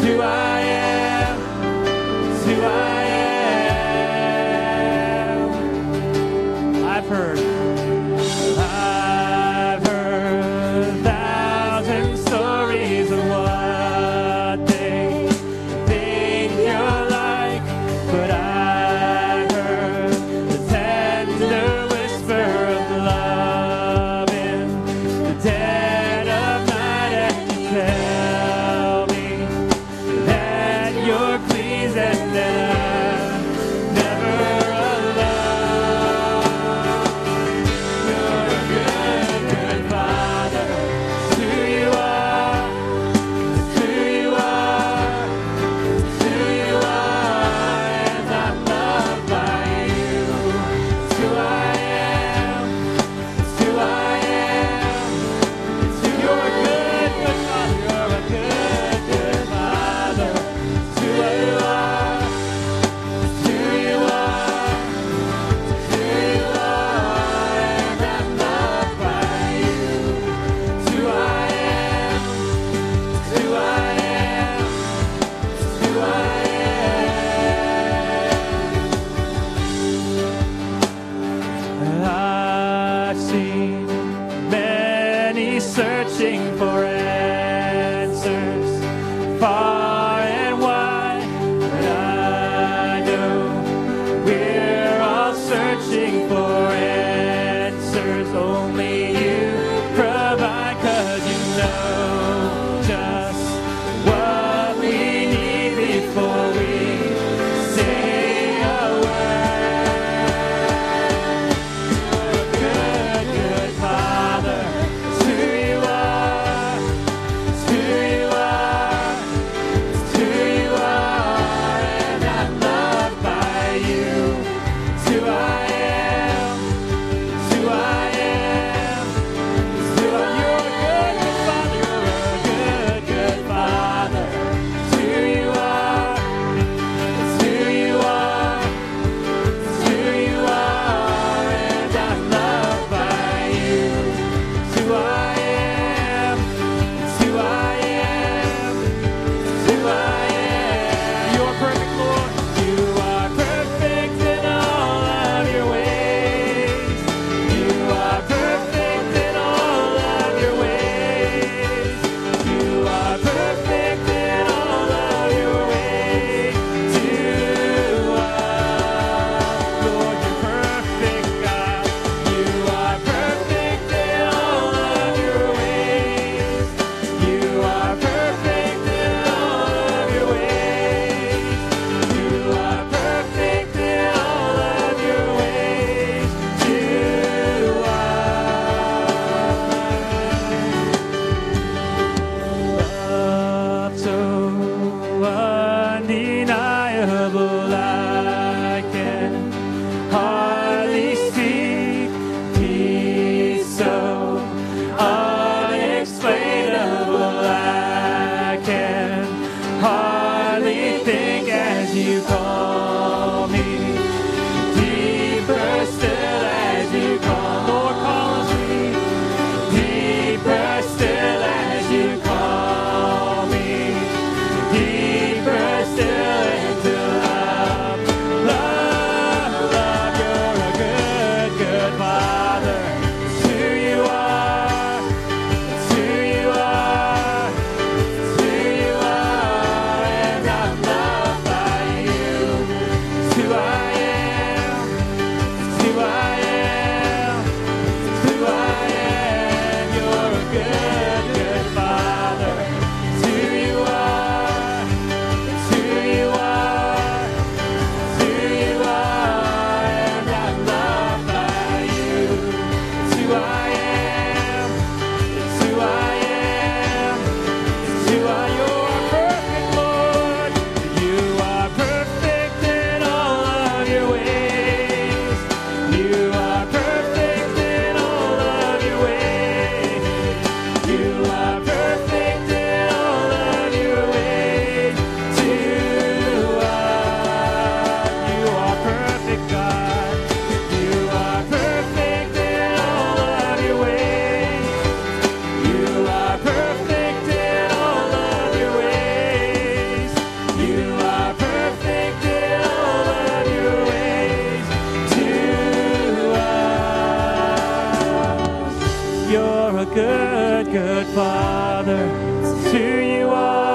do I good, good Father. To you are.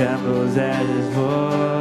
trembles at his voice.